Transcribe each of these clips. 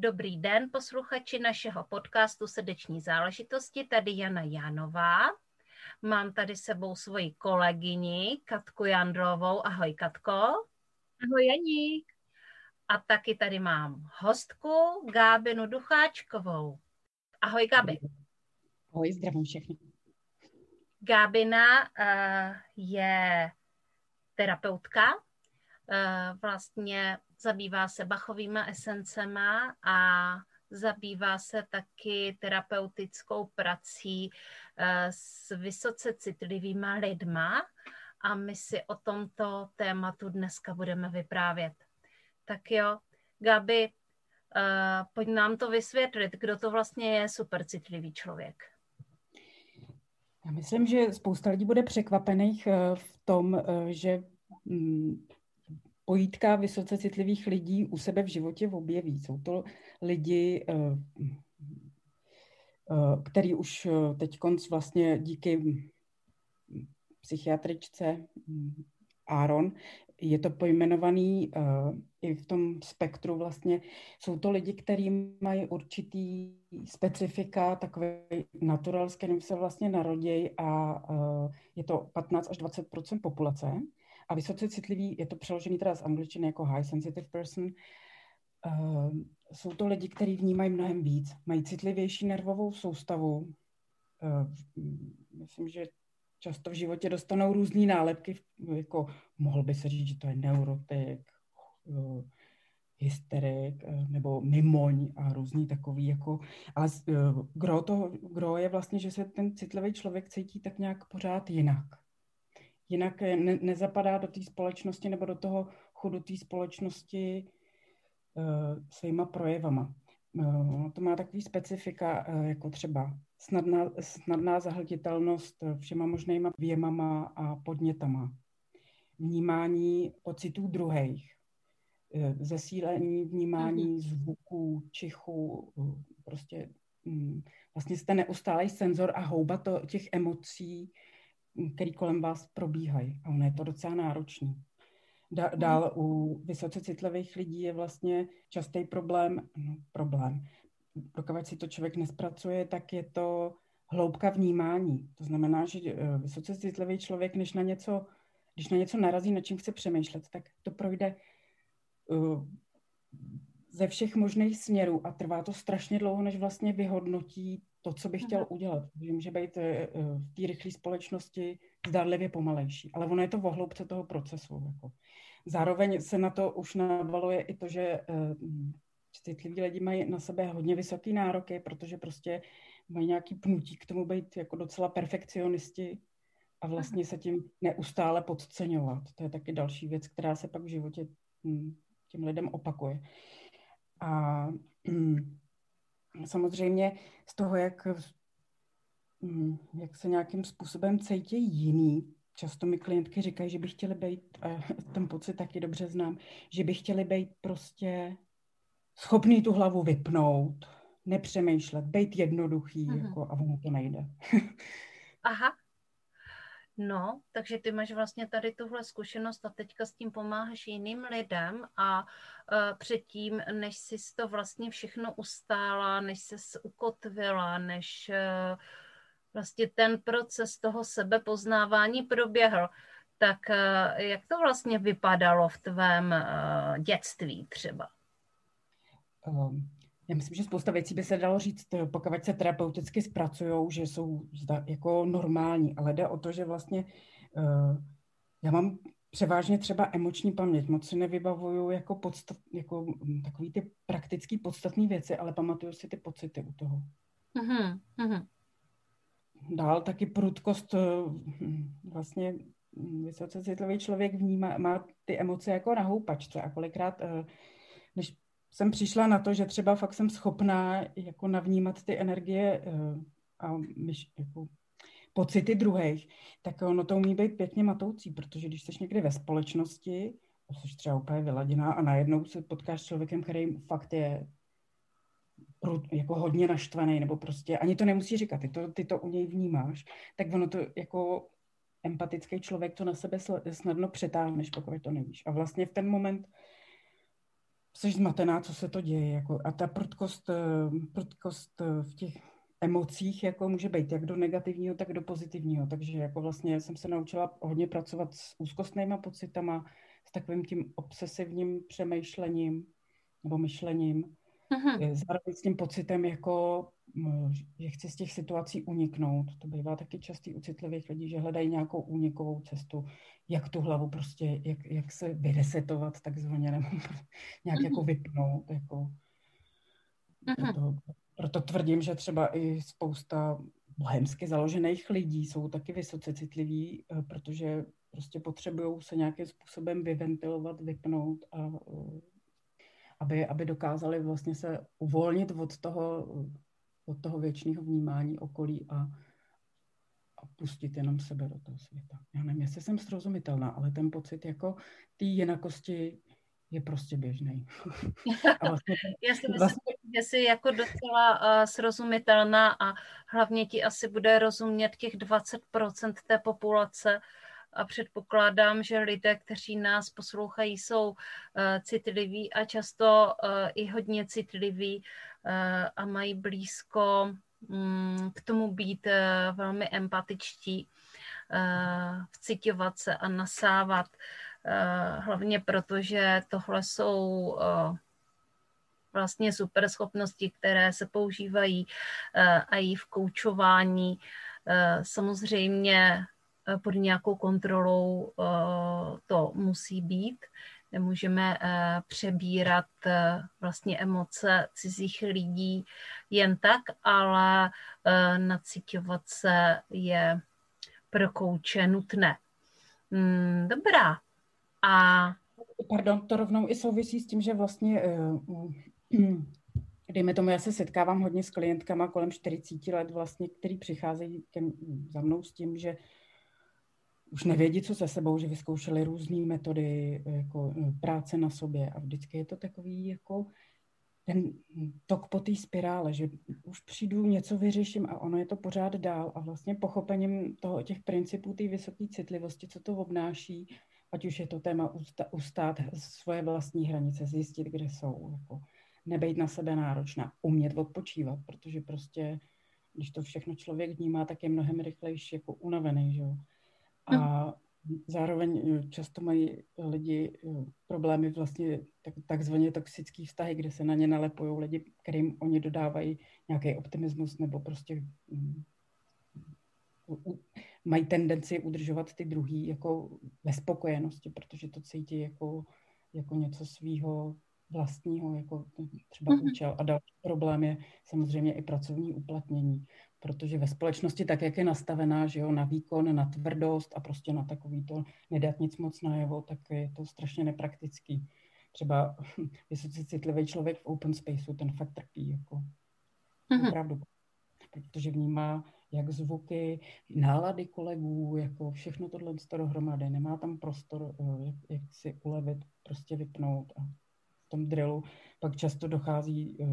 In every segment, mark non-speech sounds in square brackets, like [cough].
Dobrý den, posluchači našeho podcastu Srdeční záležitosti. Tady Jana Janová. Mám tady sebou svoji kolegyni Katku Jandrovou. Ahoj, Katko. Ahoj, Janí. A taky tady mám hostku Gábinu Ducháčkovou. Ahoj, Gabi. Ahoj, zdravím všechny. Gábina uh, je terapeutka, uh, vlastně zabývá se bachovými esencema a zabývá se taky terapeutickou prací eh, s vysoce citlivýma lidma a my si o tomto tématu dneska budeme vyprávět. Tak jo, Gabi, eh, pojď nám to vysvětlit, kdo to vlastně je supercitlivý člověk. Já myslím, že spousta lidí bude překvapených eh, v tom, že pojítka vysoce citlivých lidí u sebe v životě objeví. Jsou to lidi, eh, eh, který už eh, teď konc vlastně díky psychiatričce mm, Aaron, je to pojmenovaný i v tom spektru vlastně. Jsou to lidi, kteří mají určitý specifika, takový natural, s kterým se vlastně narodějí a je to 15 až 20 populace. A vysoce citlivý, je to přeložený teda z angličtiny jako high sensitive person, uh, jsou to lidi, kteří vnímají mnohem víc, mají citlivější nervovou soustavu. Uh, myslím, že často v životě dostanou různé nálepky, jako mohl by se říct, že to je neurotik, uh, hysterik nebo mimoň a různý takový jako, ale gro, toho, gro je vlastně, že se ten citlivý člověk cítí tak nějak pořád jinak jinak ne, nezapadá do té společnosti nebo do toho chodu té společnosti uh, svýma projevama. Uh, to má takový specifika, uh, jako třeba snadná, snadná zahltitelnost všema možnýma věmama a podnětama, vnímání pocitů druhých, zesílení vnímání mm-hmm. zvuků, čichu, prostě um, vlastně jste neustálý senzor a houba to, těch emocí, který kolem vás probíhají. A ono je to docela náročný. Da, mhm. dál u vysoce citlivých lidí je vlastně častý problém, no, problém. Dokud si to člověk nespracuje, tak je to hloubka vnímání. To znamená, že eh, vysoce citlivý člověk, než na něco, když na něco narazí, na čím chce přemýšlet, tak to projde uh, ze všech možných směrů a trvá to strašně dlouho, než vlastně vyhodnotí to, co bych chtěl udělat. Že může být eh, eh, v té rychlé společnosti zdárlivě pomalejší, ale ono je to v hloubce toho procesu. Jako. Zároveň se na to už navaluje i to, že eh, citliví lidi mají na sebe hodně vysoké nároky, protože prostě mají nějaký pnutí k tomu být jako docela perfekcionisti a vlastně se tím neustále podceňovat. To je taky další věc, která se pak v životě hm, těm lidem opakuje. A hm, samozřejmě z toho, jak, mm, jak se nějakým způsobem cítí jiný, často mi klientky říkají, že by chtěli být, a [laughs] ten pocit taky dobře znám, že by chtěli být prostě schopný tu hlavu vypnout, nepřemýšlet, být jednoduchý, uh-huh. jako, a ono to nejde. [laughs] Aha, No, takže ty máš vlastně tady tuhle zkušenost a teďka s tím pomáháš jiným lidem a uh, předtím, než jsi to vlastně všechno ustála, než se ukotvila, než uh, vlastně ten proces toho sebepoznávání proběhl, tak uh, jak to vlastně vypadalo v tvém dětství třeba? Um, já myslím, že spousta věcí by se dalo říct, eh, pokud se terapeuticky zpracují, že jsou jako normální, ale jde o to, že vlastně uh, já mám převážně třeba emoční paměť. Moc si nevybavuju jako, podstat, jako hm, takový ty praktický podstatné věci, ale pamatuju si ty pocity u toho. Uh-huh, Dál taky prudkost, eh, hm, vlastně hm, vysoce citlivý člověk vnímá, má ty emoce jako na houpačce a kolikrát, než jsem přišla na to, že třeba fakt jsem schopná jako navnímat ty energie uh, a myš, jako pocity druhých, tak ono to umí být pěkně matoucí, protože když jsi někdy ve společnosti, jsi třeba úplně vyladěná a najednou se potkáš s člověkem, který fakt je jako hodně naštvaný, nebo prostě ani to nemusí říkat, ty to, ty to u něj vnímáš, tak ono to jako empatický člověk to na sebe snadno přetáhneš, pokud to nevíš. A vlastně v ten moment jsi zmatená, co se to děje. Jako, a ta prudkost, eh, prudkost eh, v těch emocích jako může být jak do negativního, tak do pozitivního. Takže jako vlastně jsem se naučila hodně pracovat s úzkostnými pocitama, s takovým tím obsesivním přemýšlením nebo myšlením. Aha. Zároveň s tím pocitem, jako, že chci z těch situací uniknout. To bývá taky častý u citlivých lidí, že hledají nějakou únikovou cestu, jak tu hlavu prostě, jak, jak se vyresetovat takzvaně, nebo [laughs] nějak jako vypnout. Jako, proto, proto tvrdím, že třeba i spousta bohemsky založených lidí jsou taky vysoce citliví, eh, protože prostě potřebují se nějakým způsobem vyventilovat, vypnout a eh, aby, aby dokázali vlastně se uvolnit od toho, od toho věčného vnímání okolí a, a pustit jenom sebe do toho světa. Já nevím, jestli jsem srozumitelná, ale ten pocit jako té jinakosti je prostě běžný. [laughs] vlastně, Já si myslím, vlastně... že jsi jako docela uh, srozumitelná a hlavně ti asi bude rozumět těch 20% té populace, a předpokládám, že lidé, kteří nás poslouchají, jsou uh, citliví a často uh, i hodně citliví uh, a mají blízko um, k tomu být velmi empatičtí, vcitovat se a nasávat, hlavně proto, že tohle jsou vlastně super schopnosti, které se používají a i v koučování. Samozřejmě Eh, pod nějakou kontrolou eh, to musí být. Nemůžeme eh, přebírat vlastně emoce cizích lidí jen tak, ale nacitovat se je pro kouče nutné. Hmm, dobrá. A... Pardon, to rovnou i souvisí s tím, že vlastně [clears throat] dejme tomu, já se setkávám hodně s klientkama kolem 40 let vlastně, který přicházejí těm, za mnou s tím, že už nevědí, co se sebou, že vyzkoušeli různé metody jako eh, práce na sobě. A vždycky je to takový jako ten tok po té spirále, že už přijdu, něco vyřeším a ono je to pořád dál. A vlastně pochopením toho, těch principů té vysoké citlivosti, co to obnáší, ať už je to téma ustát svoje vlastní hranice, zjistit, kde jsou, jako nebejt na sebe náročná, umět odpočívat, protože prostě, když to všechno člověk vnímá, tak je mnohem rychlejší jako unavený, že jo a zároveň eh, často mají lidi eh, problémy vlastně tak, takzvaně toxický vztahy, kde se na ně nalepují lidi, kterým oni dodávají nějaký optimismus nebo prostě um, mají tendenci udržovat ty druhý jako ve spokojenosti, protože to cítí jako, jako něco svýho vlastního, jako třeba mm-hmm. účel. A další problém je samozřejmě i pracovní uplatnění protože ve společnosti tak, jak je nastavená, že jo, na výkon, na tvrdost a prostě na takový to nedat nic moc najevo, tak je to strašně nepraktický. Třeba [laughs] vysoce citlivý člověk v open spaceu, ten fakt trpí, jako mm-hmm. opravdu, protože vnímá jak zvuky, nálady kolegů, jako všechno tohle dohromady. Nemá tam prostor, eh, jak, jak si ulevit, prostě vypnout a v tom drillu pak často dochází eh,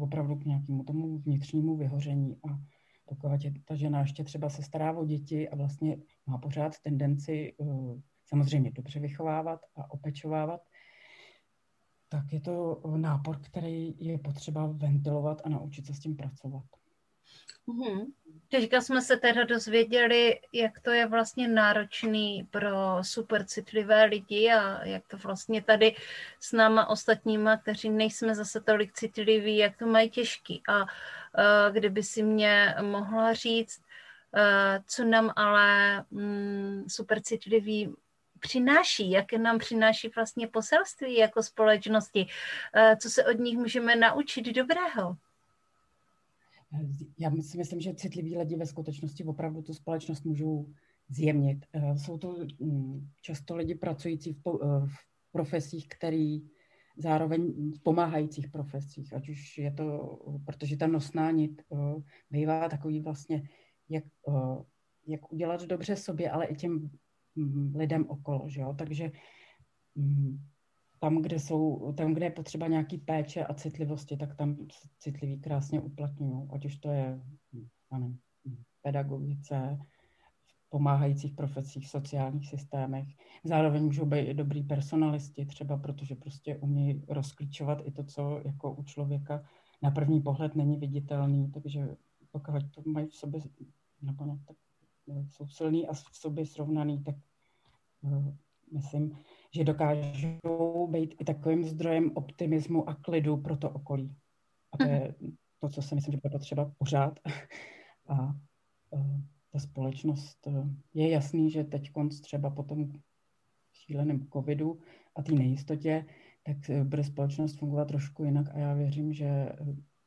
opravdu k nějakému tomu vnitřnímu vyhoření a pokud je ta žena ještě třeba se stará o děti a vlastně má pořád tendenci eh, samozřejmě dobře vychovávat a opečovávat, tak je to nápor, který je potřeba ventilovat a naučit se s tím pracovat. Mm-hmm. Teďka jsme se teda dozvěděli, jak to je vlastně náročný pro super citlivé lidi a jak to vlastně tady s náma ostatníma, kteří nejsme zase tolik citliví, jak to mají těžký. A uh, kdyby si mě mohla říct, uh, co nám ale um, super citliví přináší, jaké nám přináší vlastně poselství jako společnosti, uh, co se od nich můžeme naučit dobrého já si myslím, že citliví lidi ve skutečnosti opravdu tu společnost můžou zjemnit. Eh, jsou to mm, často lidi pracující v, eh, v profesích, který zároveň v pomáhajících profesích, ať už je to, protože ta nosná nit bývá takový vlastně, jak, jak udělat dobře sobě, ale i těm mm, lidem okolo, že jo? takže mm, tam, kde jsou, tam, kde je potřeba nějaký péče a citlivosti, tak tam citliví krásně uplatňují, ať už to je, nevím, pedagogice, pomáhajících profesích, v sociálních systémech. Zároveň můžou být i dobrý personalisti třeba, protože prostě umí rozklíčovat i to, co jako u člověka na první pohled není viditelný, takže pokud to mají v sobě, nebo ne, tak eh, jsou silný a v sobě srovnaný, tak uh, myslím, že dokážou být i takovým zdrojem optimismu a klidu pro to okolí. A to je to, co si myslím, že bude potřeba pořád. [laughs] A uh, ta společnost, uh, je jasný, že teď třeba po tom šíleném covidu a té nejistotě, tak uh, bude společnost fungovat trošku jinak a já věřím, že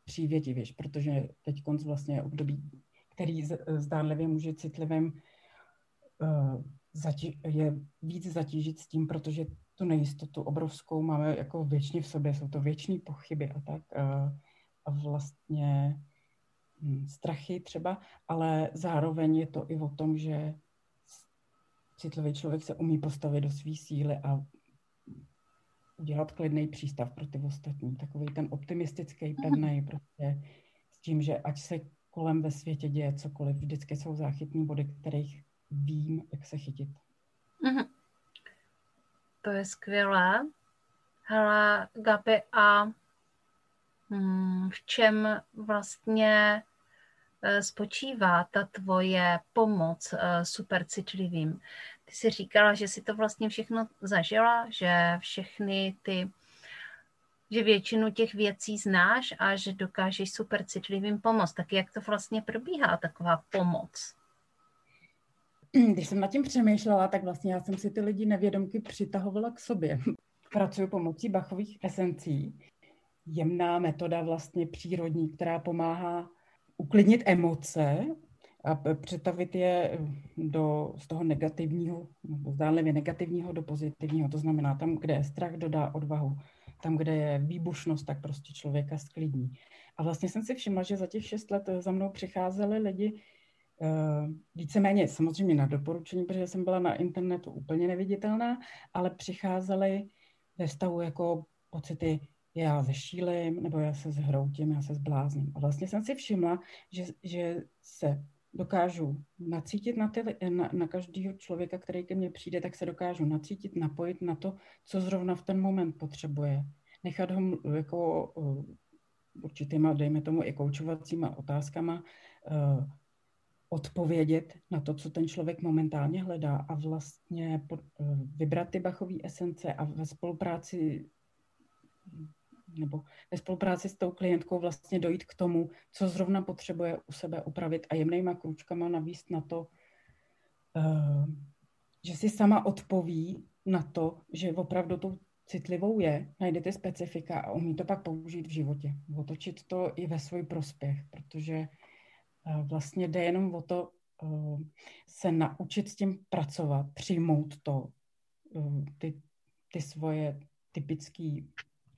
přívětivěž, protože teď konc vlastně je období, který zdánlivě může citlivým je víc zatížit s tím, protože tu nejistotu obrovskou máme jako věčně v sobě, jsou to věčné pochyby a tak. A vlastně strachy třeba, ale zároveň je to i o tom, že citlivý člověk se umí postavit do své síly a udělat klidný přístav pro ty ostatní. Takový ten optimistický, mhm. pevný, prostě s tím, že ať se kolem ve světě děje cokoliv, vždycky jsou záchytní body, kterých vím, jak se chytit. Mm-hmm. To je skvělé. Hele, Gabi, a hmm, v čem vlastně spočívá ta tvoje pomoc eh, supercitlivým? Ty jsi říkala, že si to vlastně všechno zažila, že všechny ty že většinu těch věcí znáš a že dokážeš supercitlivým pomoct. Tak jak to vlastně probíhá, taková pomoc? Když jsem nad tím přemýšlela, tak vlastně já jsem si ty lidi nevědomky přitahovala k sobě. [laughs] Pracuji pomocí bachových esencí. Jemná metoda vlastně přírodní, která pomáhá uklidnit emoce a přetavit je do, z toho negativního, zdánlivě negativního do pozitivního. To znamená, tam, kde je strach, dodá odvahu. Tam, kde je výbušnost, tak prostě člověka sklidní. A vlastně jsem si všimla, že za těch šest let za mnou přicházeli lidi, Eh, víceméně samozřejmě na doporučení, protože jsem byla na internetu úplně neviditelná, ale přicházely ve stavu jako pocity, já zešílim, nebo já se zhroutím, já se zblázním. A vlastně jsem si všimla, že, že se dokážu nacítit na, ty, na, na každého člověka, který ke mně přijde, tak se dokážu nacítit, napojit na to, co zrovna v ten moment potřebuje. Nechat ho jako uh, určitýma, dejme tomu, i koučovacíma otázkama uh, odpovědět na to, co ten člověk momentálně hledá a vlastně eh, vybrat ty bachové esence a ve spolupráci nebo ve spolupráci s tou klientkou vlastně dojít k tomu, co zrovna potřebuje u sebe upravit a jemnýma kručkama navíst na to, eh, že si sama odpoví na to, že opravdu tou citlivou je, najde ty specifika a umí to pak použít v životě. Otočit to i ve svůj prospěch, protože vlastně jde jenom o to eh, se naučit s tím pracovat, přijmout to, eh, ty, ty svoje typické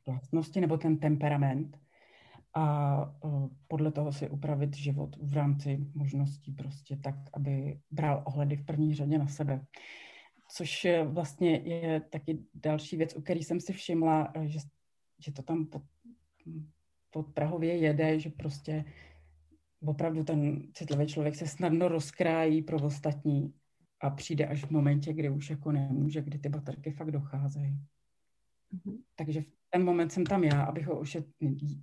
vlastnosti nebo ten temperament a eh, podle toho si upravit život v rámci možností prostě tak, aby bral ohledy v první řadě na sebe. Což vlastně je taky další věc, u který jsem si všimla, že, že to tam pod, pod Prahově jede, že prostě opravdu ten citlivý člověk se snadno rozkrájí pro ostatní a přijde až v momentě, kdy už jako nemůže, kdy ty baterky fakt docházejí. Mm-hmm. Takže v ten moment jsem tam já, abych ho už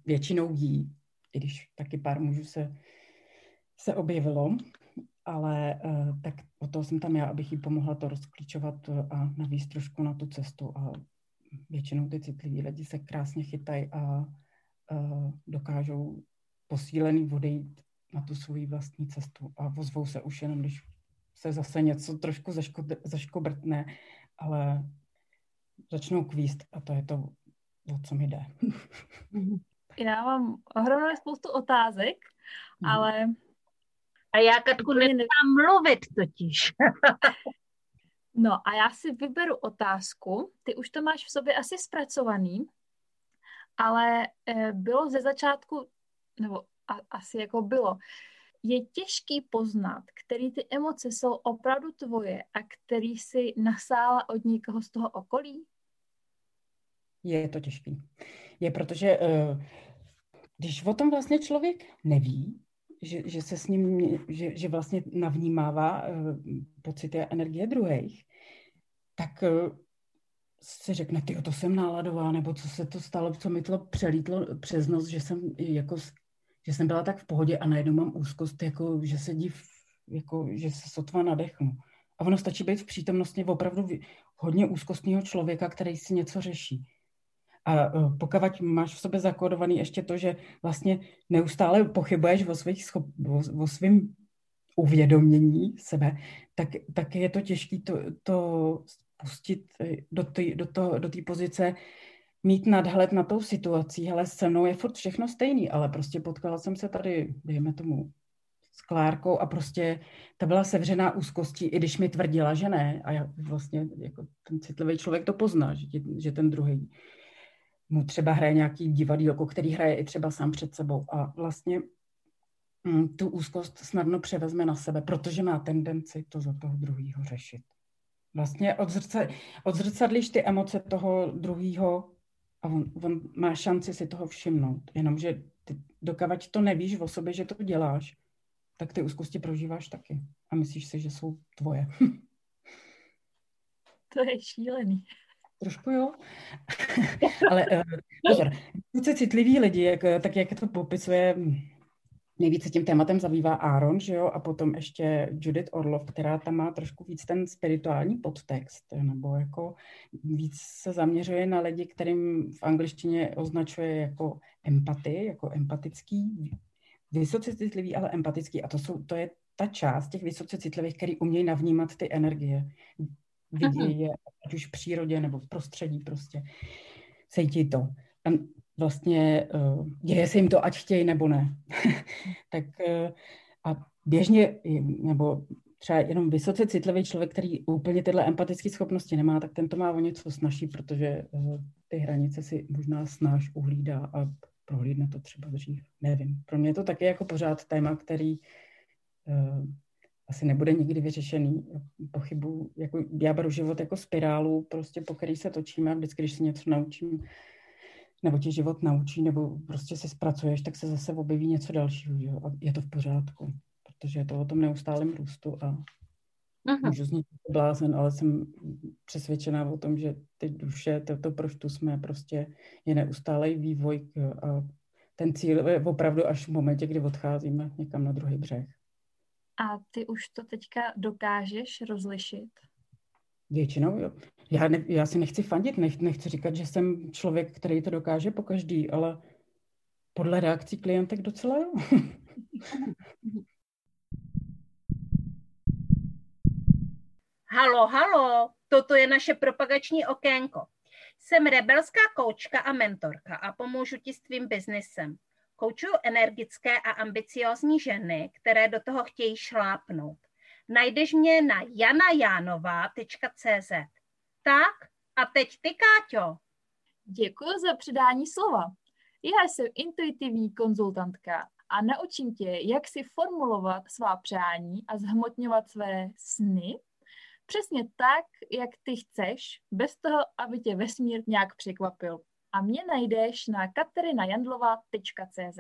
většinou jí, i když taky pár mužů se, se objevilo, ale uh, tak o toho jsem tam já, abych jí pomohla to rozklíčovat a navíc trošku na tu cestu. A většinou ty citliví lidi se krásně chytají a uh, dokážou posílený odejít na tu svoji vlastní cestu. A vozvou se už jenom, když se zase něco trošku zaškobrtne, ale začnou kvíst a to je to, o co mi jde. [laughs] Já mám ohromnou spoustu otázek, mm. ale... A já, Katku, nemám mluvit totiž. [laughs] no a já si vyberu otázku. Ty už to máš v sobě asi zpracovaný, ale eh, bylo ze začátku, nebo a, asi jako bylo, je těžký poznat, který ty emoce jsou opravdu tvoje a který si nasála od někoho z toho okolí? Je to těžký. Je protože, uh, když o tom vlastně člověk neví, že, že se s ním, že, že vlastně navnímává uh, pocity a energie druhých, tak uh, si řekne, ty to jsem náladová, nebo co se to stalo, co mi to přelítlo přes nos, že jsem jako, že jsem byla tak v pohodě a najednou mám úzkost, jako, že se div, jako, že se sotva nadechnu. A ono stačí být v přítomnosti opravdu hodně úzkostného člověka, který si něco řeší. A e, pokud máš v sobě zakódovaný ještě to, že vlastně neustále pochybuješ o, svých schop, o, o svým uvědomění sebe, tak, tak je to těžké to, to pustit do té do to, do pozice, mít nadhled na tou situací. Hele, se mnou je furt všechno stejný, ale prostě potkala jsem se tady, dejme tomu, s Klárkou a prostě ta byla sevřená úzkostí, i když mi tvrdila, že ne. A já vlastně jako ten citlivý člověk to pozná, že, že ten druhý mu třeba hraje nějaký divadílko, který hraje i třeba sám před sebou. A vlastně mm, tu úzkost snadno převezme na sebe, protože má tendenci to za toho druhého řešit. Vlastně odzrcadlíš ty emoce toho druhého a on, on má šanci si toho všimnout. Jenomže ty, dokavať to nevíš o sobě, že to děláš, tak ty úzkosti prožíváš taky. A myslíš si, že jsou tvoje. [laughs] to je šílený. Trošku jo. [laughs] Ale uh, pozor, citliví lidi, jak, tak jak to popisuje nejvíce tím tématem zabývá Aaron, že jo, a potom ještě Judith Orlov, která tam má trošku víc ten spirituální podtext, nebo jako víc se zaměřuje na lidi, kterým v angličtině označuje jako empaty, jako empatický, vysoce citlivý, ale empatický. A to, jsou, to je ta část těch vysoce citlivých, který umějí navnímat ty energie. Vidí je, ať už v přírodě nebo v prostředí prostě. Cítí to. A vlastně uh, děje se jim to, ať chtějí nebo ne. [laughs] tak uh, a běžně, nebo třeba jenom vysoce citlivý člověk, který úplně tyhle empatické schopnosti nemá, tak ten to má o něco snažší, protože uh, ty hranice si možná snáš uhlídá a prohlídne to třeba dřív. Nevím. Pro mě je to taky jako pořád téma, který asi nebude nikdy vyřešený. Pochybu, jako já beru život jako spirálu, prostě po který se točíme a vždycky, když se něco naučím, nebo ti život naučí, nebo prostě se zpracuješ, tak se zase objeví něco dalšího, jo? a je to v pořádku, protože je to o tom neustálém růstu a Aha. můžu znít blázen, ale jsem přesvědčená o tom, že ty duše, to, to proč tu jsme, prostě je neustálý vývoj a ten cíl je opravdu až v momentě, kdy odcházíme někam na druhý břeh. A ty už to teďka dokážeš rozlišit? Většinou jo. Já, ne, já si nechci fandit, nech, nechci říkat, že jsem člověk, který to dokáže po každý, ale podle reakcí klientek docela jo. [laughs] halo, halo, toto je naše propagační okénko. Jsem rebelská koučka a mentorka a pomůžu ti s tvým biznesem. Koučuju energické a ambiciozní ženy, které do toho chtějí šlápnout. Najdeš mě na janajanova.cz. Tak a teď ty, Káťo. Děkuji za předání slova. Já jsem intuitivní konzultantka a naučím tě, jak si formulovat svá přání a zhmotňovat své sny přesně tak, jak ty chceš, bez toho, aby tě vesmír nějak překvapil. A mě najdeš na katerinajandlova.cz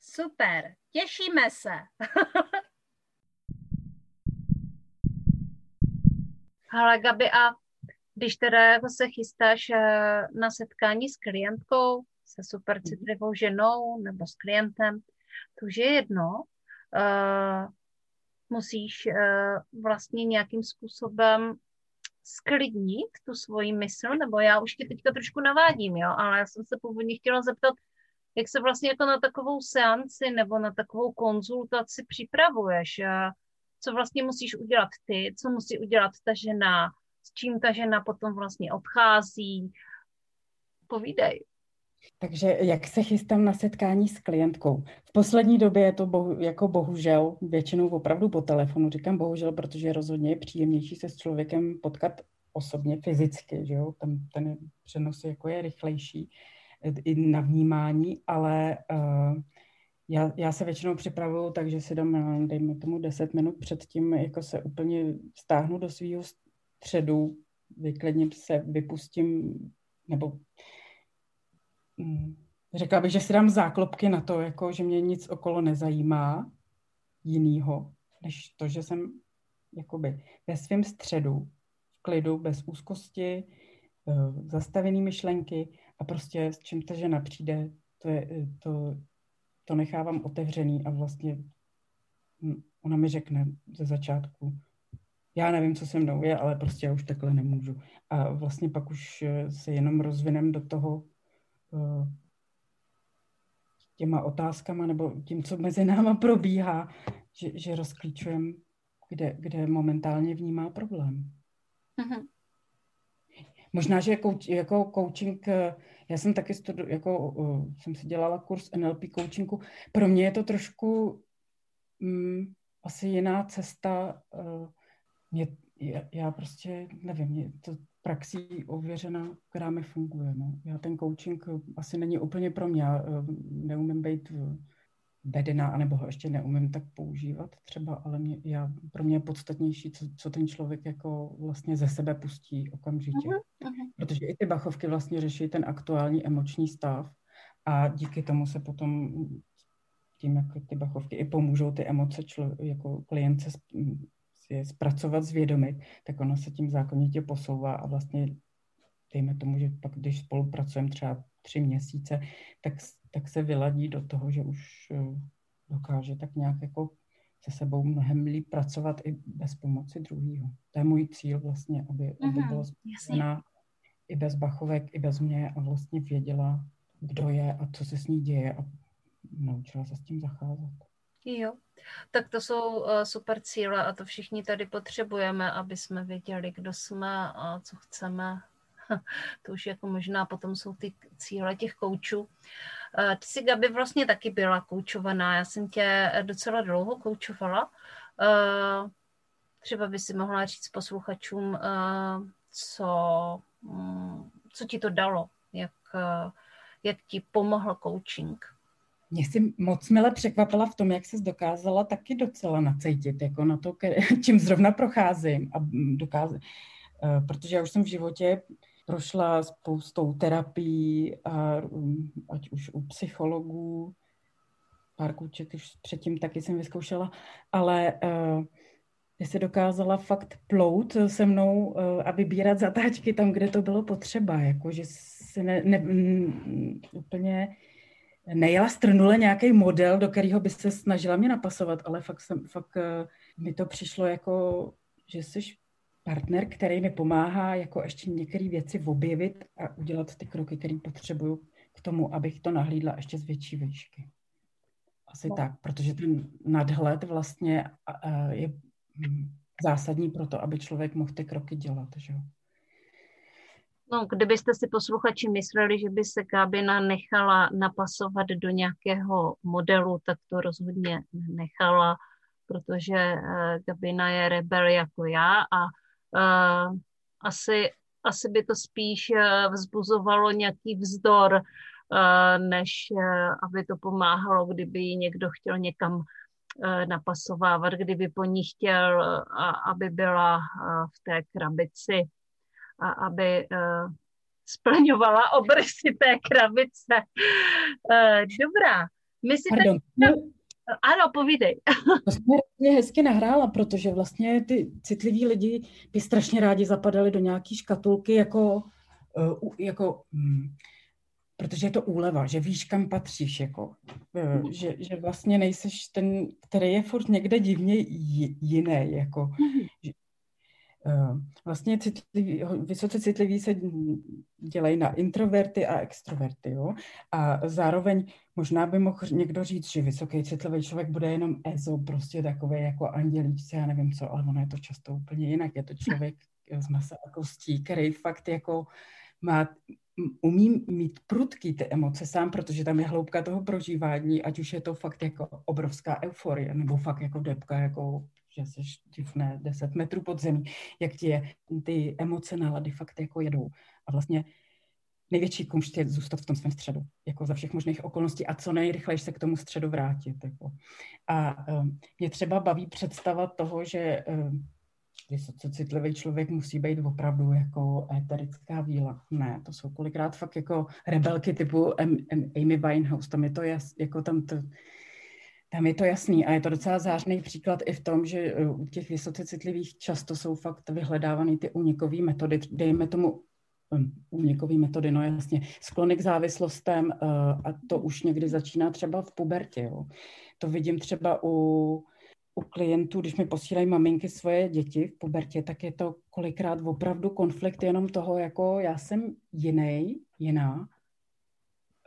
Super, těšíme se. [laughs] Ale Gabi, a když teda jako se chystáš eh, na setkání s klientkou, se super mhm. citlivou ženou nebo s klientem, to už je jedno. Uh, musíš uh, vlastně nějakým způsobem sklidnit tu svoji mysl, nebo já už tě teďka trošku navádím, jo, ale já jsem se původně chtěla zeptat, jak se vlastně jako na takovou seanci nebo na takovou konzultaci připravuješ, co vlastně musíš udělat ty, co musí udělat ta žena, s čím ta žena potom vlastně odchází. Povídej. Takže jak se chystám na setkání s klientkou? V poslední době je to bohu, jako bohužel, většinou opravdu po telefonu. Říkám bohužel, protože rozhodně je příjemnější se s člověkem potkat osobně, fyzicky, že jo? Ten, ten přenos jako je rychlejší. i na vnímání, ale uh, já, já se většinou připravuju tak, že si dám, dejme tomu 10 minut předtím, jako se úplně stáhnu do svého středu, vyklidním se, vypustím, nebo řekla bych, že si dám záklopky na to, jako, že mě nic okolo nezajímá jinýho, než to, že jsem jakoby ve svém středu, v klidu, bez úzkosti, eh, zastavený myšlenky a prostě s čím ta žena přijde, to, je, to, to nechávám otevřený a vlastně hm, ona mi řekne ze začátku, já nevím, co se mnou je, ale prostě já už takhle nemůžu. A vlastně pak už eh, se jenom rozvinem do toho eh, těma otázkama nebo tím, co mezi náma probíhá, že, že rozklíčujeme, kde, kde momentálně vnímá problém. Mm-hmm. Možná, že jako, jako coaching, eh, já jsem taky studu, jako, uh, jsem si dělala kurz NLP coachingu, pro mě je to trošku um, asi jiná cesta. Uh, mě, já, já prostě nevím, je to praxí ověřená, která mi funguje. No. Já ten coaching asi není úplně pro mě. Já uh, neumím být vedená, anebo ho ještě neumím tak používat třeba, ale mě, já, pro mě je podstatnější, co, co ten člověk jako vlastně ze sebe pustí okamžitě. Uh-huh, uh-huh. Protože i ty bachovky vlastně řeší ten aktuální emoční stav a díky tomu se potom tím, jak ty bachovky i pomůžou ty emoce člo, jako klientce si zpracovat, zvědomit, tak ona se tím zákonitě posouvá a vlastně dejme tomu, že pak, když spolupracujeme třeba tři měsíce, tak tak se vyladí do toho, že už eh, dokáže tak nějak jako se sebou mnohem líp pracovat i bez pomoci druhého. To je můj cíl vlastně, aby, aby mhm, byla spokojená i bez bachovek, i bez mě a vlastně věděla, kdo je a co se s ní děje a naučila se s tím zacházet. Jo, tak to jsou uh, super cíle a to všichni tady potřebujeme, aby jsme věděli, kdo jsme a co chceme. [laughs] to už jako možná potom jsou ty cíle těch koučů. Eh, ty jsi, Gabi, vlastně taky byla koučovaná. Já jsem tě docela dlouho koučovala. Eh, třeba by si mohla říct posluchačům, co, mm, co ti to dalo, jak, jak ti pomohl coaching. Mě si moc mile překvapila v tom, jak jsi dokázala taky docela nacejtit, jako na to, [laughs] čím zrovna procházím. A dokázím, protože já už jsem v životě prošla spoustou terapií, a, um, ať už u psychologů, pár kůček už předtím taky jsem vyzkoušela, ale uh, se dokázala fakt plout se mnou uh, a vybírat zatáčky tam, kde to bylo potřeba, jako že se ne, ne, m, úplně nejela strnule nějaký model, do kterého by se snažila mě napasovat, ale fakt, jsem, fakt uh, mi to přišlo jako, že jsi partner, který mi pomáhá jako ještě některé věci objevit a udělat ty kroky, které potřebuju k tomu, abych to nahlídla ještě z větší výšky. Asi no. tak, protože ten nadhled vlastně je hm, zásadní pro to, aby člověk mohl ty kroky dělat. Že? No, kdybyste si posluchači mysleli, že by se kabina nechala napasovat do nějakého modelu, tak to rozhodně nechala, protože eh, Gabina je rebel jako já a uh, asi, asi by to spíš uh, vzbuzovalo nějaký vzdor, uh, než uh, aby to pomáhalo, kdyby ji někdo chtěl někam uh, napasovávat, kdyby po ní chtěl, uh, aby byla uh, v té krabici a aby uh, splňovala obrysy té krabice. Uh, dobrá. My si Pardon. Teď... Ano, povídej. To jsi mě hezky nahrála, protože vlastně ty citliví lidi by strašně rádi zapadali do nějaký škatulky jako, eh, jako hm, protože je to úleva, že víš, kam patříš, jako, eh, že, že vlastně nejseš ten, který je furt někde divně jiný, jako, že, Eh, vlastně citlivý, vysoce citliví se dělají na introverty a extroverty. Jo? A zároveň možná by mohl někdo říct, že vysoký citlivý člověk bude jenom EZO, prostě takový jako andělíčce, já nevím co, ale ono je to často úplně jinak. Je to člověk z masa a kostí, který fakt jako má, umí mít prudký ty emoce sám, protože tam je hloubka toho prožívání, ať už je to fakt jako obrovská euforie, nebo fakt jako depka jako že jsi tifne 10 metrů pod zemí, jak ti je ty emoce nálady fakt jako jedou. A vlastně největší kumšt je zůstat v tom svém středu, jako za všech možných okolností a co nejrychleji se k tomu středu vrátit. Jako. A um, mě třeba baví představa toho, že um, vysoce citlivý člověk musí být opravdu jako éterická víla. Ne, to jsou kolikrát fakt jako rebelky typu Amy Winehouse, tam je to jas, jako tam to, tam je to jasný a je to docela zářný příklad i v tom, že u těch vysoce citlivých často jsou fakt vyhledávaný ty únikové metody, dejme tomu únikové metody, no jasně, sklony k závislostem uh, a to už někdy začíná třeba v pubertě. Jo. To vidím třeba u, u klientů, když mi posílají maminky svoje děti v pubertě, tak je to kolikrát opravdu konflikt jenom toho, jako já jsem jiný, jiná.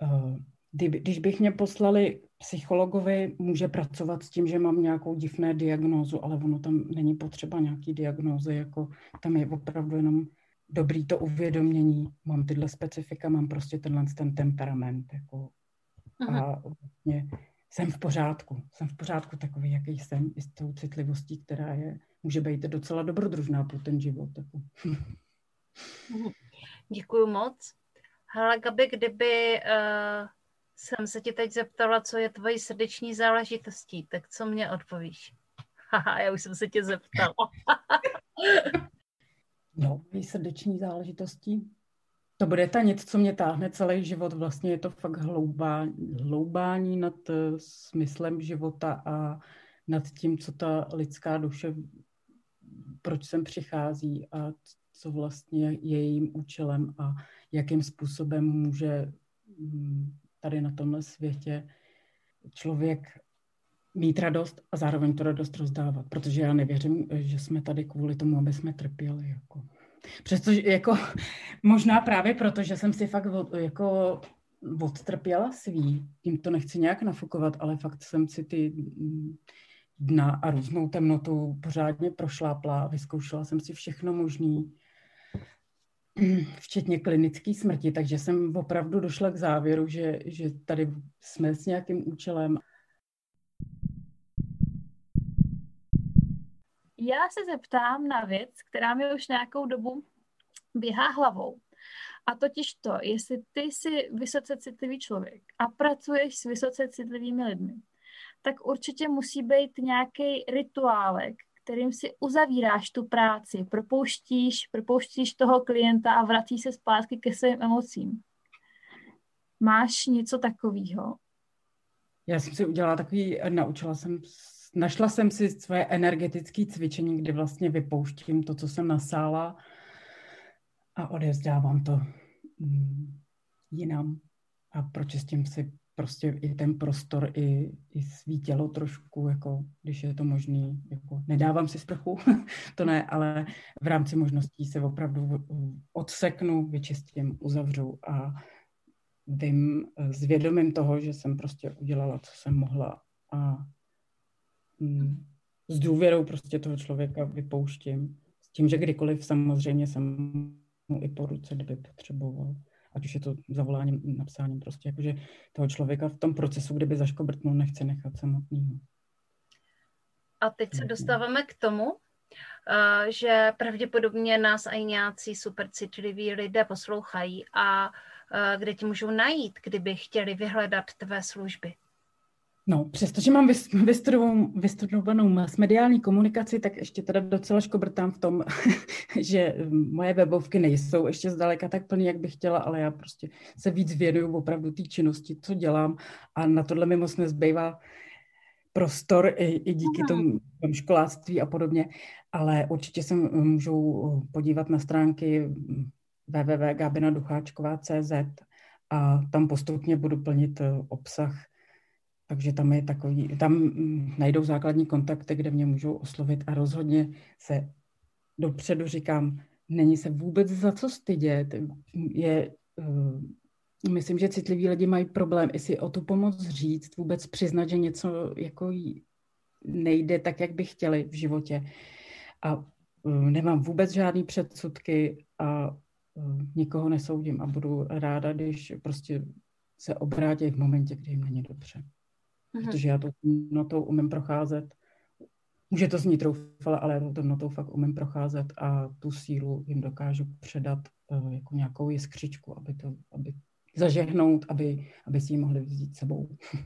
Uh, když bych mě poslali psychologovi, může pracovat s tím, že mám nějakou divné diagnózu, ale ono tam není potřeba nějaký diagnózy, jako tam je opravdu jenom dobrý to uvědomění, mám tyhle specifika, mám prostě tenhle ten temperament. Jako, a vlastně jsem v pořádku. Jsem v pořádku takový, jaký jsem, i s tou citlivostí, která je, může být docela dobrodružná pro ten život. Jako. Děkuju moc. Hele, Gabi, kdyby uh, jsem se ti teď zeptala, co je tvojí srdeční záležitostí, tak co mě odpovíš? [laughs] Haha, já už jsem se tě zeptala. [laughs] No, srdeční záležitostí. To bude ta něco, co mě táhne celý život. Vlastně je to fakt hloubá, hloubání nad uh, smyslem života a nad tím, co ta lidská duše, proč sem přichází a co vlastně je jejím účelem a jakým způsobem může mm, tady na tomhle světě člověk mít radost a zároveň tu radost rozdávat, protože já nevěřím, že jsme tady kvůli tomu, aby jsme trpěli. Jako. Přestože jako, [laughs] možná právě proto, že jsem si fakt jako odtrpěla svý, tím to nechci nějak nafukovat, ale fakt jsem si ty dna a různou temnotu pořádně prošlápla, vyzkoušela jsem si všechno možný, [clears throat] včetně klinické smrti, takže jsem opravdu došla k závěru, že, že tady jsme s nějakým účelem Já se zeptám na věc, která mi už nějakou dobu běhá hlavou. A totiž to, jestli ty jsi vysoce citlivý člověk a pracuješ s vysoce citlivými lidmi, tak určitě musí být nějaký rituálek, kterým si uzavíráš tu práci, propouštíš, propouštíš toho klienta a vrací se zpátky ke svým emocím. Máš něco takového? Já jsem si udělala takový, naučila jsem našla jsem si svoje energetické cvičení, kdy vlastně vypouštím to, co jsem nasála a odevzdávám to mm, jinam a pročistím si prostě i ten prostor, i, i svý tělo trošku, jako když je to možný, jako nedávám si sprchu, [laughs] to ne, ale v rámci možností se opravdu odseknu, vyčistím, uzavřu a vím s vědomím toho, že jsem prostě udělala, co jsem mohla a Mm, s důvěrou prostě toho člověka vypouštím. S tím, že kdykoliv samozřejmě jsem mu i po ruce, kdyby potřeboval. Ať už je to zavoláním, napsáním prostě, jakože toho člověka v tom procesu, kdyby zaškobrtnul, nechce nechat samotný. A teď se dostáváme k tomu, eh, že pravděpodobně nás i nějací supercitliví lidé poslouchají a eh, kde ti můžou najít, kdyby chtěli vyhledat tvé služby. No, přestože mám vystudovanou, vystudovanou mediální komunikaci, tak ještě teda docela škobrtám v tom, [laughs] že moje webovky nejsou ještě zdaleka tak plný, jak bych chtěla, ale já prostě se víc věnuju opravdu té činnosti, co dělám. A na tohle mi moc nezbývá prostor i, i díky tomu, tomu školáctví a podobně, ale určitě se můžou podívat na stránky www.gabinaducháčková.cz a tam postupně budu plnit obsah takže tam je takový, tam mm, najdou základní kontakty, kde mě můžou oslovit a rozhodně se dopředu říkám, není se vůbec za co stydět. Je, uh, myslím, že citliví lidi mají problém i si o tu pomoc říct, vůbec přiznat, že něco jako nejde tak, jak by chtěli v životě. A uh, nemám vůbec žádný předsudky a uh, nikoho nesoudím a budu ráda, když prostě se obrátí v momentě, kdy jim není dobře. Aha. protože já to notou umím procházet. Může to znít troufale, ale já to notou fakt umím procházet a tu sílu jim dokážu předat uh, jako nějakou jiskřičku, aby to, aby zažehnout, aby, aby si ji mohli vzít sebou. [laughs]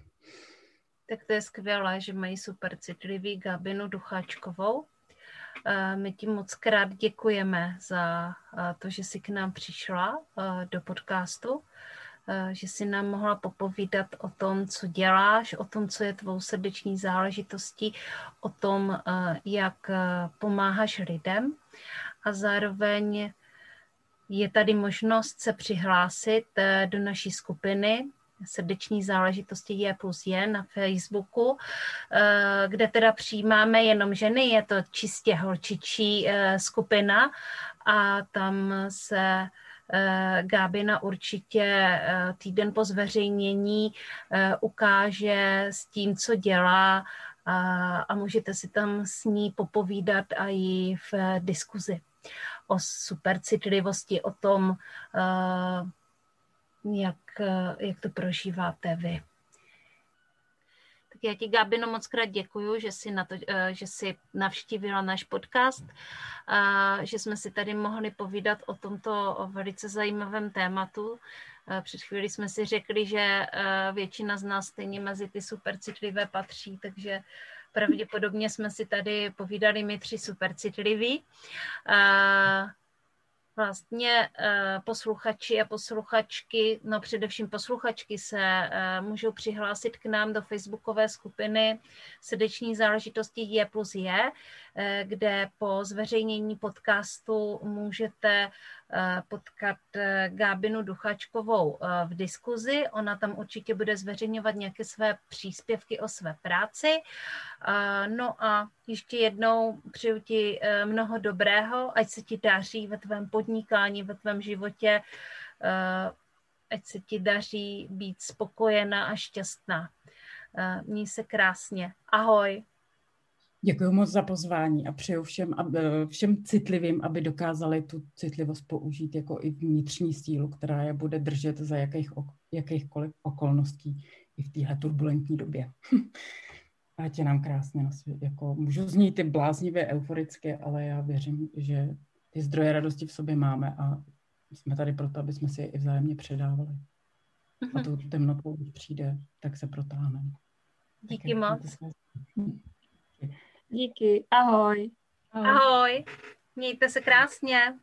Tak to je skvělé, že mají super citlivý Gabinu Ducháčkovou. My ti moc krát děkujeme za to, že jsi k nám přišla do podcastu, že jsi nám mohla popovídat o tom, co děláš, o tom, co je tvou srdeční záležitostí, o tom, jak pomáháš lidem. A zároveň je tady možnost se přihlásit do naší skupiny. Srdeční záležitosti je plus je na Facebooku, eh, kde teda přijímáme jenom ženy, je to čistě holčičí eh, skupina a tam se eh, Gábina určitě týden po zveřejnění ukáže s tím, co dělá a můžete si tam s ní popovídat a i v diskuzi o supercitlivosti, o tom, jak, jak to prožíváte vy. Já ti, Gabino, moc krát děkuju, že jsi, na to, eh, že jsi navštívila náš podcast, a že jsme si tady mohli povídat o tomto velice zajímavém tématu. Eh, před chvíli jsme si řekli, že eh, většina z nás stejně mezi ty supercitlivé patří, takže pravděpodobně jsme si tady povídali my tři supercitliví vlastně eh, posluchači a posluchačky, no především posluchačky se eh, můžou přihlásit k nám do facebookové skupiny Srdeční záležitosti je plus je, kde po zveřejnění podcastu můžete potkat Gábinu Duchačkovou v diskuzi. Ona tam určitě bude zveřejňovat nějaké své příspěvky o své práci. No a ještě jednou přeju ti mnoho dobrého, ať se ti daří ve tvém podnikání, ve tvém životě, ať se ti daří být spokojená a šťastná. Měj se krásně. Ahoj. Děkuji moc za pozvání a přeju všem, aby, všem citlivým, aby dokázali tu citlivost použít jako i vnitřní sílu, která je bude držet za jakých, jakýchkoliv okolností i v téhle turbulentní době. [laughs] Ať je nám krásně na svět. Jako, můžu znít ty bláznivě euforické, ale já věřím, že ty zdroje radosti v sobě máme a jsme tady proto, aby jsme si je i vzájemně předávali. A tu temnotou, když přijde, tak se protáhneme. Díky moc. Díky, ahoj. Ahoj. ahoj. Mějte se krásně.